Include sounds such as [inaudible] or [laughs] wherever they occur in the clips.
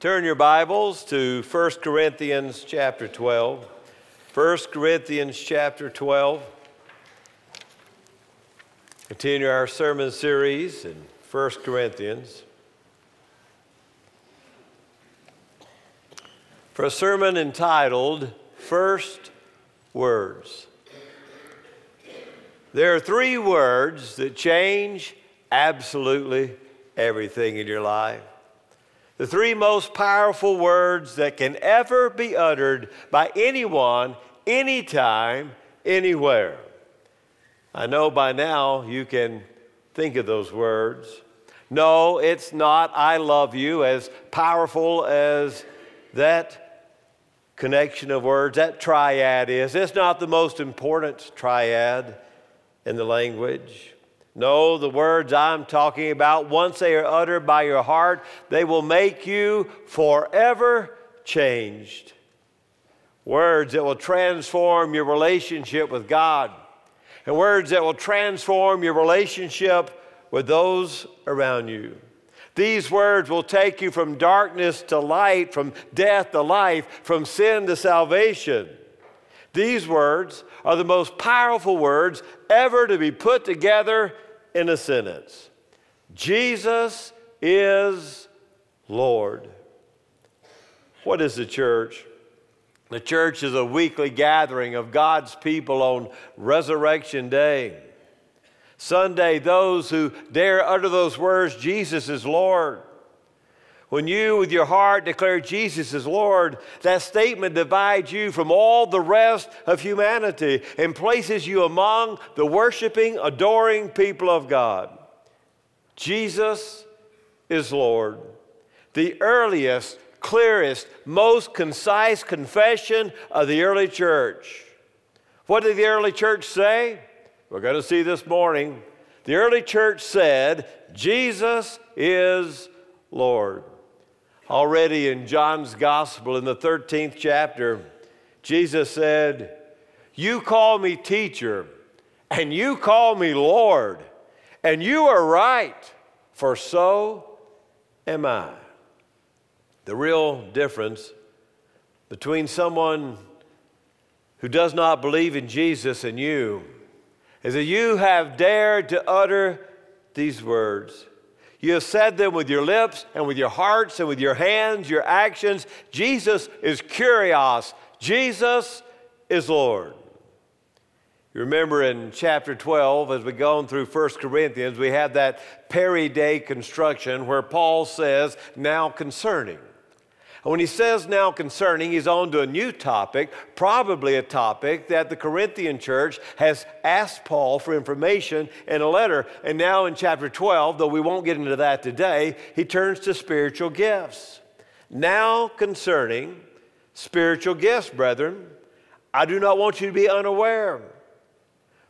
Turn your Bibles to 1 Corinthians chapter 12. 1 Corinthians chapter 12. Continue our sermon series in 1 Corinthians. For a sermon entitled First Words. There are three words that change absolutely everything in your life. The three most powerful words that can ever be uttered by anyone, anytime, anywhere. I know by now you can think of those words. No, it's not I love you, as powerful as that connection of words, that triad is. It's not the most important triad in the language. No, the words I'm talking about, once they are uttered by your heart, they will make you forever changed. Words that will transform your relationship with God, and words that will transform your relationship with those around you. These words will take you from darkness to light, from death to life, from sin to salvation. These words are the most powerful words ever to be put together in a sentence Jesus is Lord. What is the church? The church is a weekly gathering of God's people on Resurrection Day. Sunday, those who dare utter those words, Jesus is Lord. When you, with your heart, declare Jesus is Lord, that statement divides you from all the rest of humanity and places you among the worshiping, adoring people of God. Jesus is Lord. The earliest, clearest, most concise confession of the early church. What did the early church say? We're going to see this morning. The early church said, Jesus is Lord. Already in John's Gospel, in the 13th chapter, Jesus said, You call me teacher, and you call me Lord, and you are right, for so am I. The real difference between someone who does not believe in Jesus and you is that you have dared to utter these words you have said them with your lips and with your hearts and with your hands, your actions. Jesus is Kyrios. Jesus is Lord. You remember in chapter 12, as we go on through 1 Corinthians, we have that peri de construction where Paul says, now concerning. When he says now concerning, he's on to a new topic, probably a topic that the Corinthian church has asked Paul for information in a letter. And now in chapter 12, though we won't get into that today, he turns to spiritual gifts. Now concerning spiritual gifts, brethren, I do not want you to be unaware.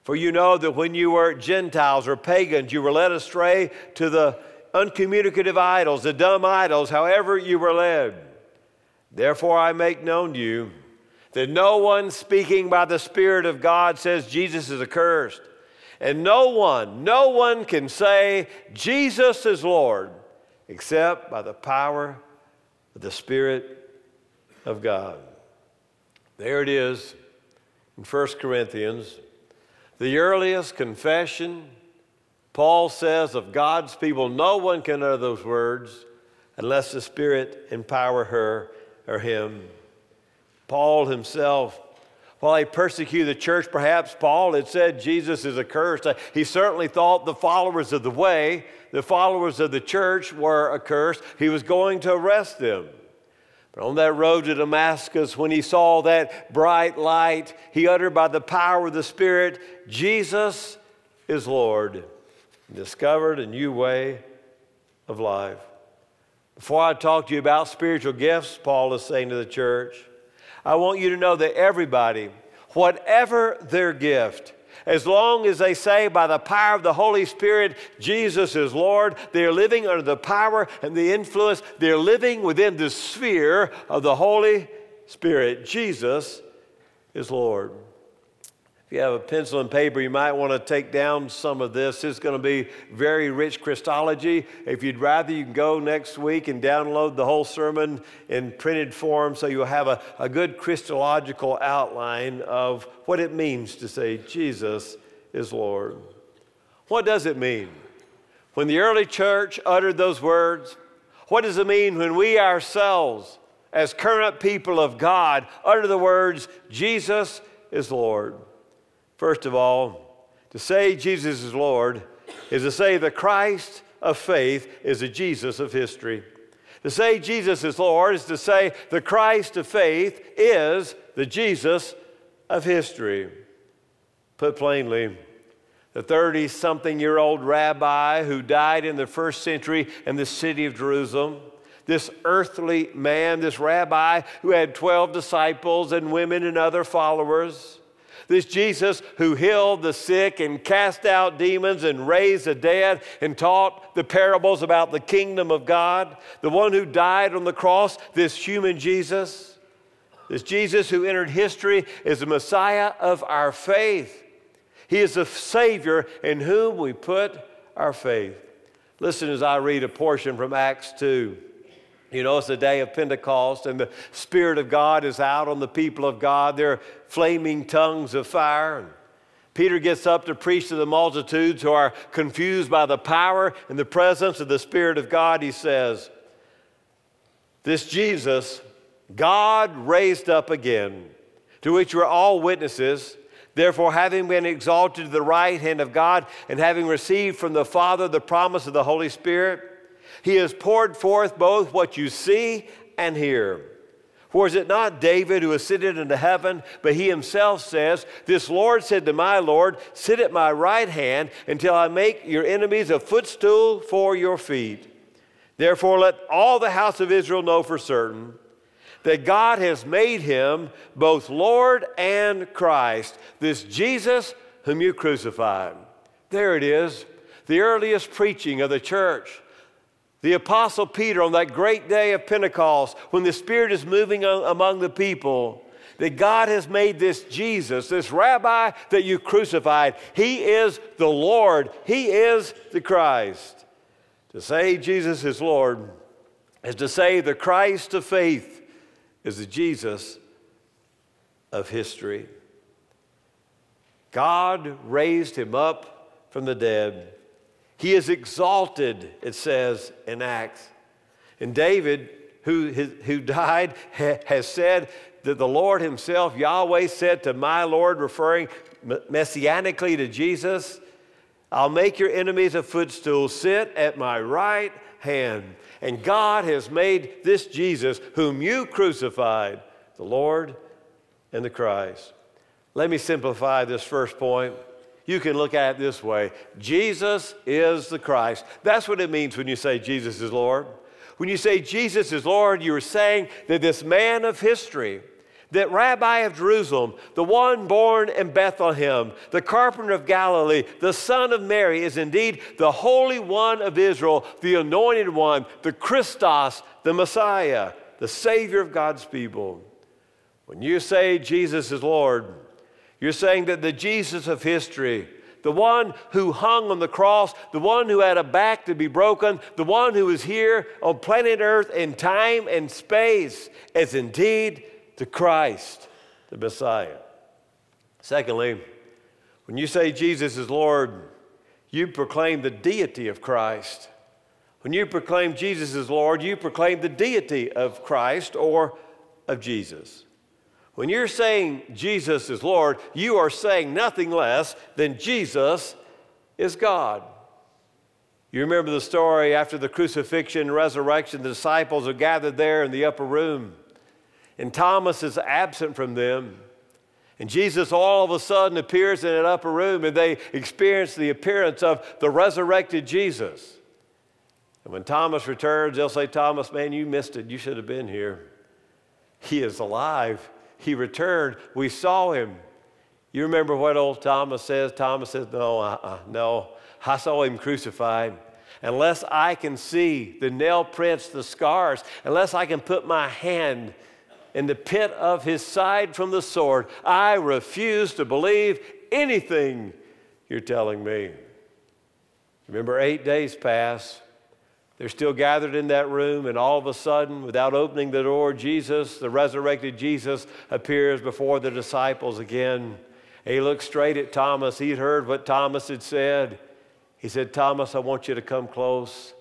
For you know that when you were Gentiles or pagans, you were led astray to the uncommunicative idols, the dumb idols, however you were led. Therefore, I make known to you that no one speaking by the Spirit of God says Jesus is accursed. And no one, no one can say Jesus is Lord except by the power of the Spirit of God. There it is in 1 Corinthians. The earliest confession, Paul says, of God's people, no one can utter those words unless the Spirit empower her or him. Paul himself, while he persecuted the church, perhaps Paul had said Jesus is accursed. Uh, he certainly thought the followers of the way, the followers of the church, were accursed. He was going to arrest them. But on that road to Damascus, when he saw that bright light, he uttered by the power of the Spirit, Jesus is Lord, and discovered a new way of life. Before I talk to you about spiritual gifts, Paul is saying to the church, I want you to know that everybody, whatever their gift, as long as they say by the power of the Holy Spirit, Jesus is Lord, they're living under the power and the influence, they're living within the sphere of the Holy Spirit. Jesus is Lord. If you have a pencil and paper, you might want to take down some of this. It's going to be very rich Christology. If you'd rather, you can go next week and download the whole sermon in printed form so you'll have a, a good Christological outline of what it means to say Jesus is Lord. What does it mean? When the early church uttered those words, what does it mean when we ourselves, as current people of God, utter the words, Jesus is Lord? First of all, to say Jesus is Lord is to say the Christ of faith is the Jesus of history. To say Jesus is Lord is to say the Christ of faith is the Jesus of history. Put plainly, the 30 something year old rabbi who died in the first century in the city of Jerusalem, this earthly man, this rabbi who had 12 disciples and women and other followers, this Jesus who healed the sick and cast out demons and raised the dead and taught the parables about the kingdom of God, the one who died on the cross, this human Jesus, this Jesus who entered history is the Messiah of our faith. He is the Savior in whom we put our faith. Listen as I read a portion from Acts 2. You know, it's the day of Pentecost, and the Spirit of God is out on the people of God. They're flaming tongues of fire. And Peter gets up to preach to the multitudes who are confused by the power and the presence of the Spirit of God. He says, This Jesus, God raised up again, to which we're all witnesses. Therefore, having been exalted to the right hand of God and having received from the Father the promise of the Holy Spirit, he has poured forth both what you see and hear. For is it not David who ascended into heaven, but he himself says, This Lord said to my Lord, Sit at my right hand until I make your enemies a footstool for your feet. Therefore, let all the house of Israel know for certain that God has made him both Lord and Christ, this Jesus whom you crucified. There it is, the earliest preaching of the church. The Apostle Peter, on that great day of Pentecost, when the Spirit is moving among the people, that God has made this Jesus, this rabbi that you crucified, he is the Lord, he is the Christ. To say Jesus is Lord is to say the Christ of faith is the Jesus of history. God raised him up from the dead. He is exalted, it says in Acts. And David, who, who died, has said that the Lord Himself, Yahweh, said to my Lord, referring messianically to Jesus, I'll make your enemies a footstool. Sit at my right hand. And God has made this Jesus, whom you crucified, the Lord and the Christ. Let me simplify this first point you can look at it this way Jesus is the Christ. That's what it means when you say Jesus is Lord. When you say Jesus is Lord, you are saying that this man of history, that rabbi of Jerusalem, the one born in Bethlehem, the carpenter of Galilee, the son of Mary, is indeed the Holy One of Israel, the anointed one, the Christos, the Messiah, the Savior of God's people. When you say Jesus is Lord, you're saying that the Jesus of history, the one who hung on the cross, the one who had a back to be broken, the one who is here on planet Earth in time and space, is indeed the Christ, the Messiah. Secondly, when you say Jesus is Lord, you proclaim the deity of Christ. When you proclaim Jesus is Lord, you proclaim the deity of Christ or of Jesus. When you're saying Jesus is Lord, you are saying nothing less than Jesus is God. You remember the story after the crucifixion and resurrection, the disciples are gathered there in the upper room, and Thomas is absent from them. And Jesus all of a sudden appears in an upper room, and they experience the appearance of the resurrected Jesus. And when Thomas returns, they'll say, Thomas, man, you missed it. You should have been here. He is alive he returned. We saw him. You remember what old Thomas says? Thomas says, No, uh-uh, no. I saw him crucified. Unless I can see the nail prints, the scars, unless I can put my hand in the pit of his side from the sword, I refuse to believe anything you're telling me. Remember, eight days pass. They're still gathered in that room, and all of a sudden, without opening the door, Jesus, the resurrected Jesus, appears before the disciples again. He looked straight at Thomas. He'd heard what Thomas had said. He said, Thomas, I want you to come close.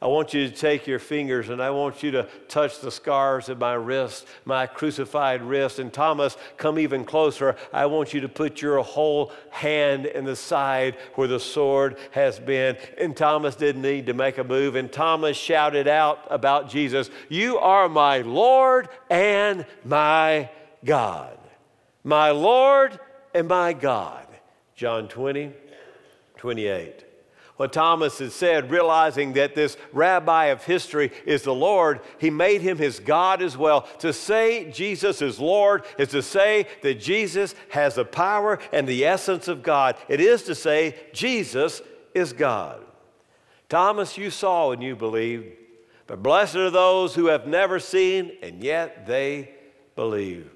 I want you to take your fingers and I want you to touch the scars of my wrist, my crucified wrist. And Thomas, come even closer. I want you to put your whole hand in the side where the sword has been. And Thomas didn't need to make a move. And Thomas shouted out about Jesus, You are my Lord and my God. My Lord and my God. John 20, 28 what Thomas had said, realizing that this rabbi of history is the Lord, he made him his God as well. To say Jesus is Lord is to say that Jesus has the power and the essence of God. It is to say Jesus is God. Thomas, you saw and you believed, but blessed are those who have never seen and yet they believe.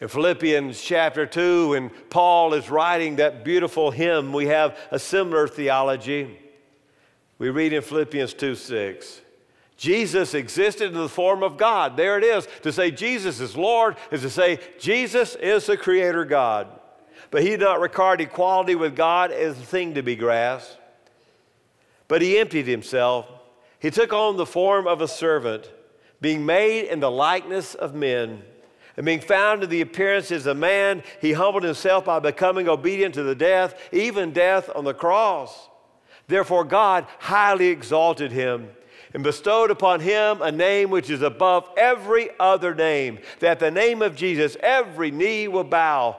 In Philippians chapter 2, when Paul is writing that beautiful hymn, we have a similar theology. We read in Philippians 2 6. Jesus existed in the form of God. There it is. To say Jesus is Lord is to say Jesus is the Creator God. But he did not regard equality with God as a thing to be grasped. But he emptied himself. He took on the form of a servant, being made in the likeness of men. And being found in the appearance as a man, he humbled himself by becoming obedient to the death, even death on the cross. Therefore, God highly exalted him and bestowed upon him a name which is above every other name, that the name of Jesus every knee will bow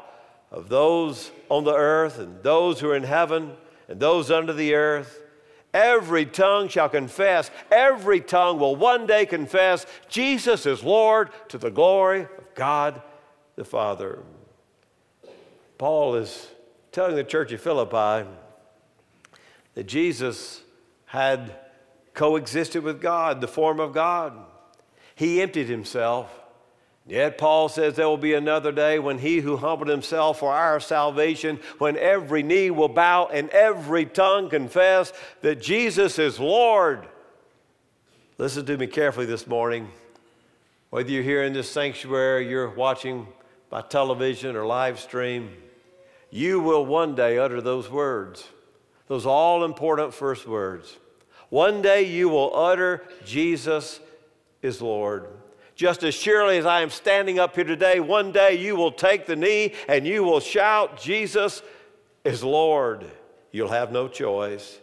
of those on the earth and those who are in heaven and those under the earth Every tongue shall confess, every tongue will one day confess Jesus is Lord to the glory of God the Father. Paul is telling the church of Philippi that Jesus had coexisted with God, the form of God. He emptied himself Yet Paul says there will be another day when he who humbled himself for our salvation, when every knee will bow and every tongue confess that Jesus is Lord. Listen to me carefully this morning. Whether you're here in this sanctuary, you're watching by television or live stream, you will one day utter those words, those all important first words. One day you will utter, Jesus is Lord. Just as surely as I am standing up here today, one day you will take the knee and you will shout, Jesus is Lord. You'll have no choice.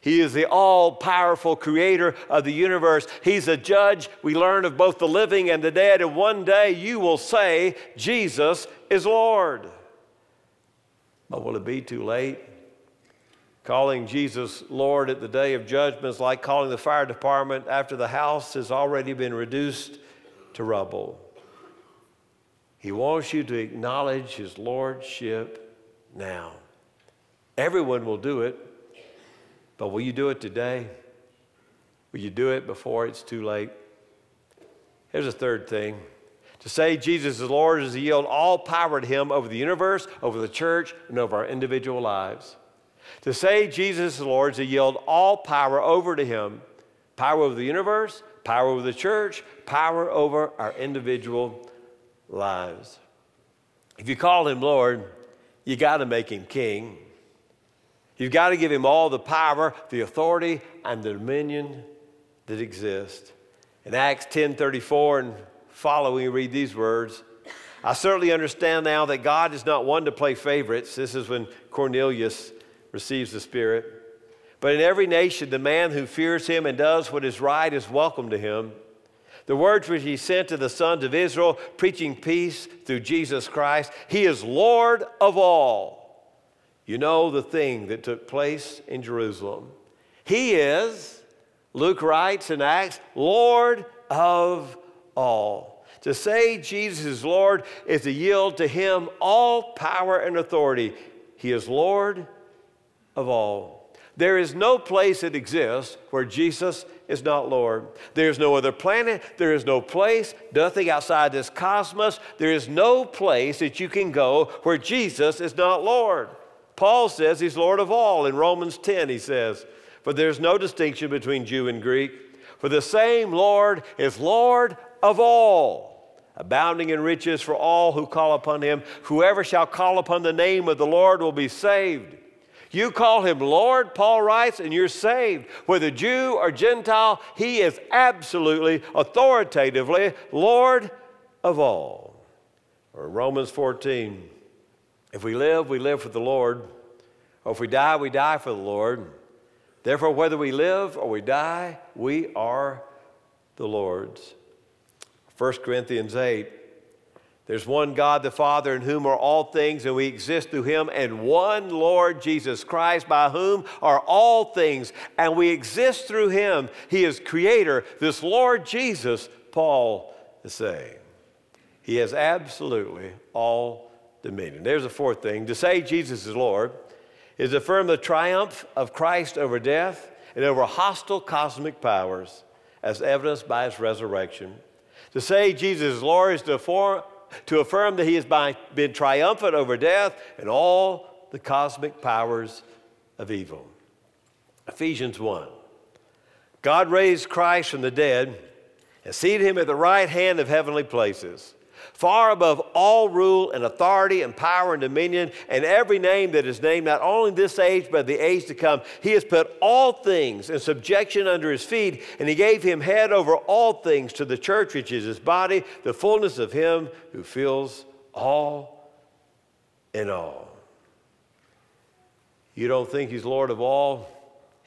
He is the all powerful creator of the universe. He's a judge. We learn of both the living and the dead. And one day you will say, Jesus is Lord. But will it be too late? Calling Jesus Lord at the day of judgment is like calling the fire department after the house has already been reduced to rubble. He wants you to acknowledge his lordship now. Everyone will do it, but will you do it today? Will you do it before it's too late? Here's a third thing. To say Jesus is Lord is to yield all power to Him over the universe, over the church, and over our individual lives. To say Jesus is Lord is to yield all power over to Him power over the universe, power over the church, power over our individual lives. If you call him Lord, you got to make him king. You've got to give him all the power, the authority, and the dominion that exist. In Acts 10:34 and following, you read these words. I certainly understand now that God is not one to play favorites. This is when Cornelius receives the Spirit. But in every nation, the man who fears him and does what is right is welcome to him. The words which he sent to the sons of Israel, preaching peace through Jesus Christ, he is Lord of all. You know the thing that took place in Jerusalem. He is, Luke writes in Acts, Lord of all. To say Jesus is Lord is to yield to him all power and authority. He is Lord of all. There is no place that exists where Jesus is not Lord. There's no other planet, there is no place, nothing outside this cosmos. There is no place that you can go where Jesus is not Lord. Paul says he's Lord of all. In Romans 10, he says, For there's no distinction between Jew and Greek, for the same Lord is Lord of all, abounding in riches for all who call upon him. Whoever shall call upon the name of the Lord will be saved. You call him Lord, Paul writes, and you're saved. Whether Jew or Gentile, he is absolutely, authoritatively Lord of all. Or Romans 14, if we live, we live for the Lord. Or if we die, we die for the Lord. Therefore, whether we live or we die, we are the Lord's. 1 Corinthians 8, there's one God the Father in whom are all things, and we exist through him, and one Lord Jesus Christ, by whom are all things, and we exist through him. He is creator. This Lord Jesus, Paul is saying. He has absolutely all dominion. There's a fourth thing. To say Jesus is Lord is to affirm the triumph of Christ over death and over hostile cosmic powers as evidenced by his resurrection. To say Jesus is Lord is to affirm, to affirm that he has been triumphant over death and all the cosmic powers of evil. Ephesians 1. God raised Christ from the dead and seated him at the right hand of heavenly places far above all rule and authority and power and dominion and every name that is named, not only this age, but the age to come. He has put all things in subjection under his feet, and he gave him head over all things to the church, which is his body, the fullness of him who fills all in all. You don't think he's Lord of all?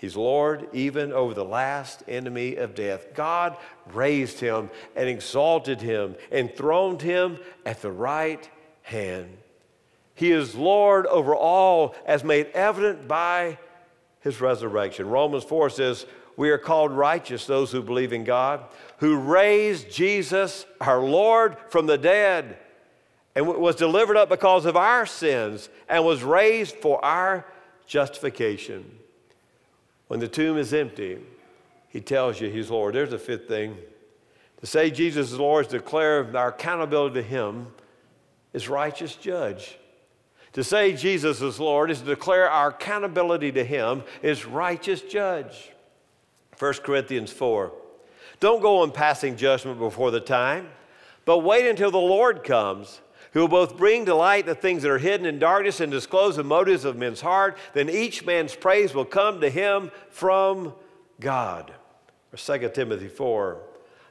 He's Lord even over the last enemy of death. God raised him and exalted him, enthroned him at the right hand. He is Lord over all, as made evident by his resurrection. Romans 4 says, We are called righteous, those who believe in God, who raised Jesus, our Lord, from the dead, and was delivered up because of our sins, and was raised for our justification. When the tomb is empty, he tells you he's Lord. There's a fifth thing. To say Jesus is Lord is to declare our accountability to him as righteous judge. To say Jesus is Lord is to declare our accountability to him as righteous judge. 1 Corinthians 4. Don't go on passing judgment before the time, but wait until the Lord comes who will both bring to light the things that are hidden in darkness and disclose the motives of men's heart, then each man's praise will come to him from God. Or 2 Timothy 4.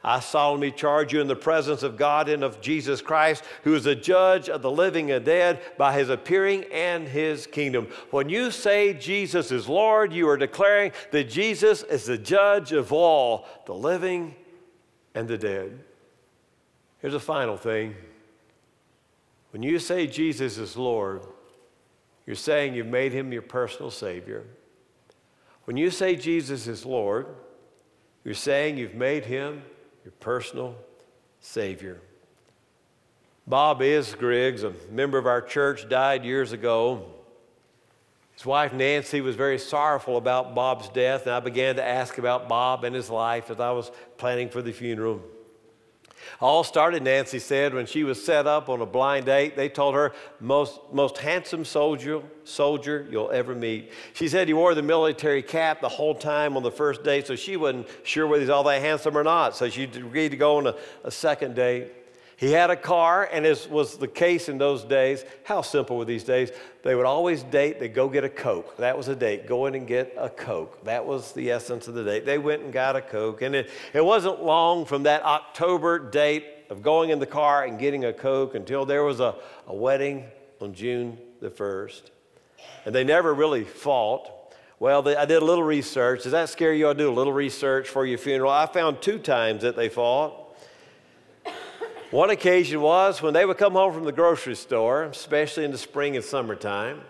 I solemnly charge you in the presence of God and of Jesus Christ, who is the judge of the living and dead, by his appearing and his kingdom. When you say Jesus is Lord, you are declaring that Jesus is the judge of all, the living and the dead. Here's a final thing when you say Jesus is Lord, you're saying you've made him your personal Savior. When you say Jesus is Lord, you're saying you've made him your personal Savior. Bob Isgriggs, a member of our church, died years ago. His wife Nancy was very sorrowful about Bob's death, and I began to ask about Bob and his life as I was planning for the funeral. All started, Nancy said, when she was set up on a blind date. They told her, most, most handsome soldier, soldier you'll ever meet. She said he wore the military cap the whole time on the first date, so she wasn't sure whether he's all that handsome or not. So she agreed to go on a, a second date. He had a car, and as was the case in those days, how simple were these days? They would always date, they'd go get a Coke. That was a date, go in and get a Coke. That was the essence of the date. They went and got a Coke. And it, it wasn't long from that October date of going in the car and getting a Coke until there was a, a wedding on June the 1st. And they never really fought. Well, they, I did a little research. Does that scare you? I do a little research for your funeral. I found two times that they fought. One occasion was when they would come home from the grocery store, especially in the spring and summertime.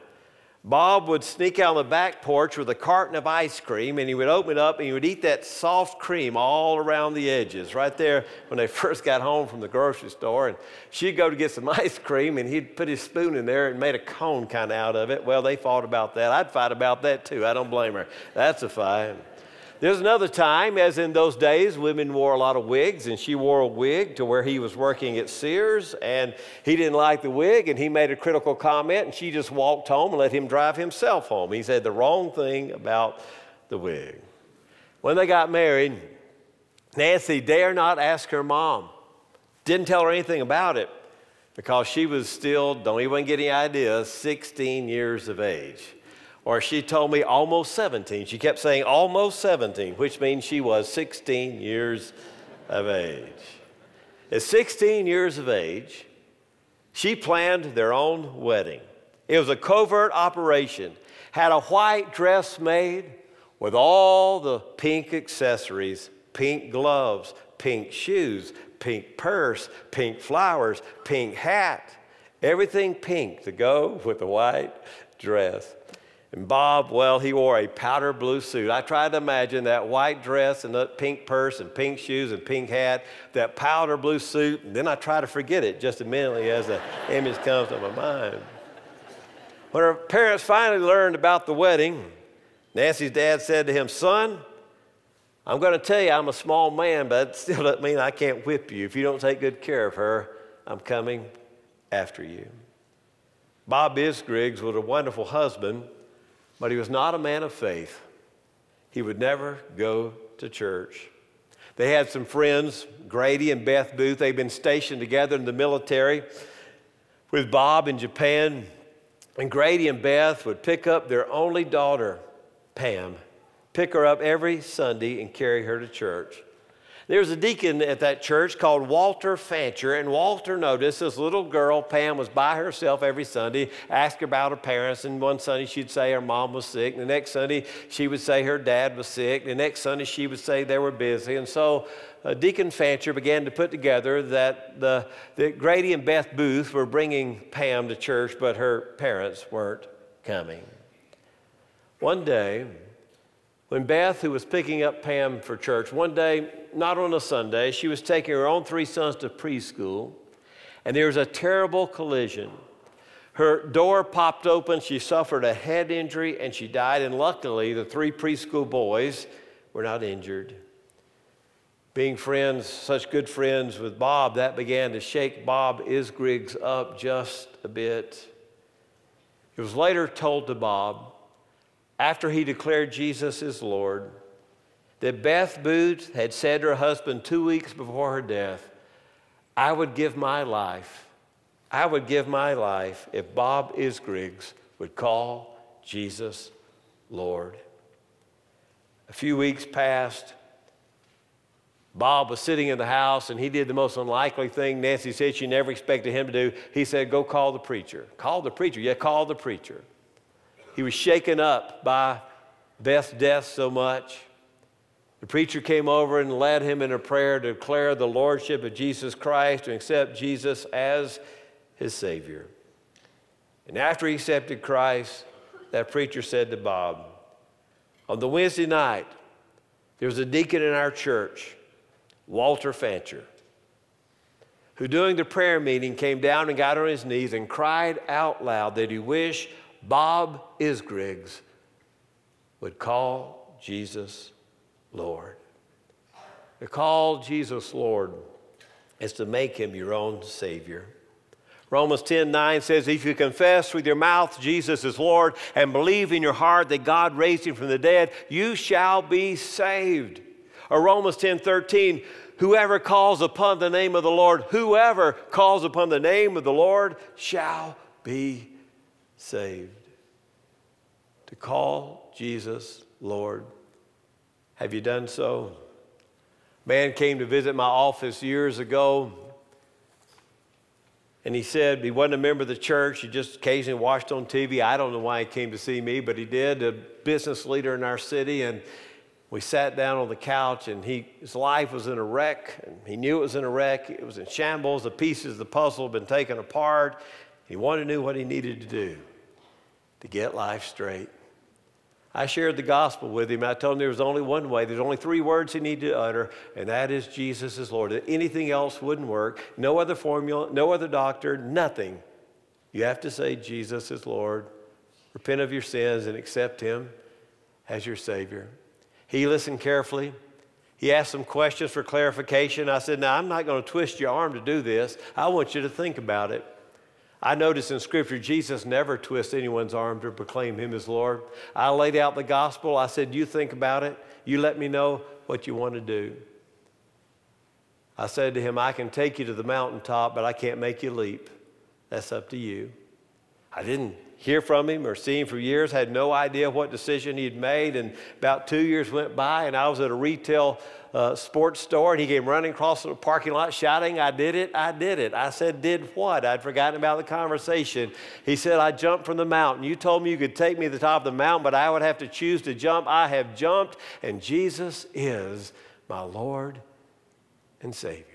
Bob would sneak out on the back porch with a carton of ice cream and he would open it up and he would eat that soft cream all around the edges, right there when they [laughs] first got home from the grocery store. And she'd go to get some [laughs] ice cream and he'd put his spoon in there and made a cone kind of out of it. Well, they fought about that. I'd fight about that too. I don't blame her. That's a fight. There's another time, as in those days, women wore a lot of wigs, and she wore a wig to where he was working at Sears, and he didn't like the wig, and he made a critical comment, and she just walked home and let him drive himself home. He said the wrong thing about the wig. When they got married, Nancy dare not ask her mom. Didn't tell her anything about it because she was still, don't even get any ideas, 16 years of age or she told me almost 17. She kept saying almost 17, which means she was 16 years of age. At 16 years of age, she planned their own wedding. It was a covert operation, had a white dress made with all the pink accessories pink gloves, pink shoes, pink purse, pink flowers, pink hat, everything pink to go with the white dress. And Bob, well, he wore a powder blue suit. I tried to imagine that white dress and that pink purse and pink shoes and pink hat, that powder blue suit, and then I try to forget it just immediately as the [laughs] image comes to my mind. When her parents finally learned about the wedding, Nancy's dad said to him, Son, I'm going to tell you I'm a small man, but it still doesn't mean I can't whip you. If you don't take good care of her, I'm coming after you. Bob Isgriggs was a wonderful husband but he was not a man of faith. He would never go to church. They had some friends, Grady and Beth Booth. They'd been stationed together in the military with Bob in Japan. And Grady and Beth would pick up their only daughter, Pam, pick her up every Sunday and carry her to church. There was a deacon at that church called Walter Fancher, and Walter noticed this little girl, Pam, was by herself every Sunday, asked about her parents, and one Sunday she'd say her mom was sick, the next Sunday she would say her dad was sick, the next Sunday she would say they were busy, and so uh, Deacon Fancher began to put together that, the, that Grady and Beth Booth were bringing Pam to church, but her parents weren't coming. One day, when Beth, who was picking up Pam for church, one day, not on a Sunday, she was taking her own three sons to preschool, and there was a terrible collision. Her door popped open, she suffered a head injury, and she died. And luckily, the three preschool boys were not injured. Being friends, such good friends with Bob, that began to shake Bob Isgriggs up just a bit. It was later told to Bob after he declared Jesus as Lord, that Beth Booth had said to her husband two weeks before her death, I would give my life, I would give my life if Bob Isgriggs would call Jesus Lord. A few weeks passed. Bob was sitting in the house and he did the most unlikely thing Nancy said she never expected him to do. He said, Go call the preacher. Call the preacher. Yeah, call the preacher. He was shaken up by Beth's death so much. The preacher came over and led him in a prayer to declare the lordship of Jesus Christ, to accept Jesus as his Savior. And after he accepted Christ, that preacher said to Bob, On the Wednesday night, there was a deacon in our church, Walter Fancher, who during the prayer meeting came down and got on his knees and cried out loud that he wished Bob Isgriggs would call Jesus Lord. To call Jesus Lord is to make him your own Savior. Romans 10 9 says, If you confess with your mouth Jesus is Lord and believe in your heart that God raised him from the dead, you shall be saved. Or Romans 10 13, whoever calls upon the name of the Lord, whoever calls upon the name of the Lord shall be saved. To call Jesus Lord. Have you done so? Man came to visit my office years ago, and he said he wasn't a member of the church. He just occasionally watched on TV. I don't know why he came to see me, but he did. A business leader in our city, and we sat down on the couch, and he, his life was in a wreck. And he knew it was in a wreck. It was in shambles. The pieces of the puzzle had been taken apart. He wanted to know what he needed to do to get life straight. I shared the gospel with him. I told him there was only one way. There's only three words he needed to utter, and that is Jesus is Lord. Anything else wouldn't work. No other formula, no other doctor, nothing. You have to say Jesus is Lord. Repent of your sins and accept him as your Savior. He listened carefully. He asked some questions for clarification. I said, Now, I'm not going to twist your arm to do this. I want you to think about it. I notice in Scripture, Jesus never twists anyone's arm to proclaim Him as Lord. I laid out the gospel. I said, You think about it. You let me know what you want to do. I said to him, I can take you to the mountaintop, but I can't make you leap. That's up to you. I didn't hear from him or see him for years, had no idea what decision he had made. And about two years went by, and I was at a retail sports store, and he came running across the parking lot shouting, I did it, I did it. I said, Did what? I'd forgotten about the conversation. He said, I jumped from the mountain. You told me you could take me to the top of the mountain, but I would have to choose to jump. I have jumped, and Jesus is my Lord and Savior.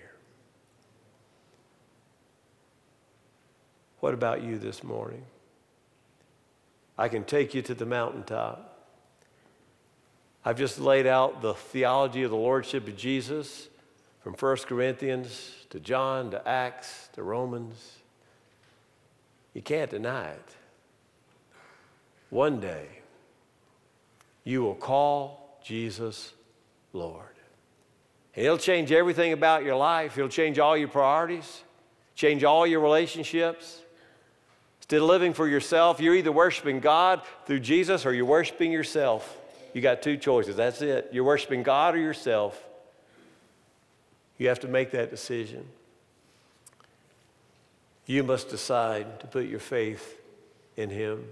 What about you this morning? I can take you to the mountaintop. I've just laid out the theology of the Lordship of Jesus from 1 Corinthians to John to Acts to Romans. You can't deny it. One day, you will call Jesus Lord. And He'll change everything about your life. He'll change all your priorities, change all your relationships. Instead of living for yourself, you're either worshiping God through Jesus or you're worshiping yourself. You got two choices. That's it. You're worshiping God or yourself. You have to make that decision. You must decide to put your faith in Him.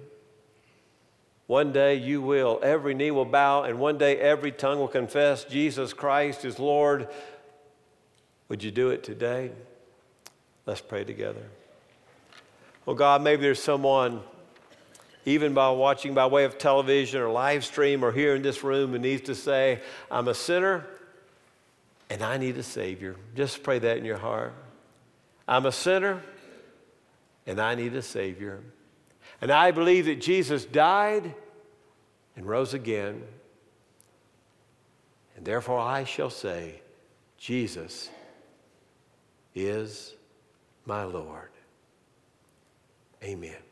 One day you will, every knee will bow, and one day every tongue will confess Jesus Christ is Lord. Would you do it today? Let's pray together. Well, God, maybe there's someone, even by watching by way of television or live stream or here in this room, who needs to say, I'm a sinner and I need a Savior. Just pray that in your heart. I'm a sinner and I need a Savior. And I believe that Jesus died and rose again. And therefore I shall say, Jesus is my Lord. Amen.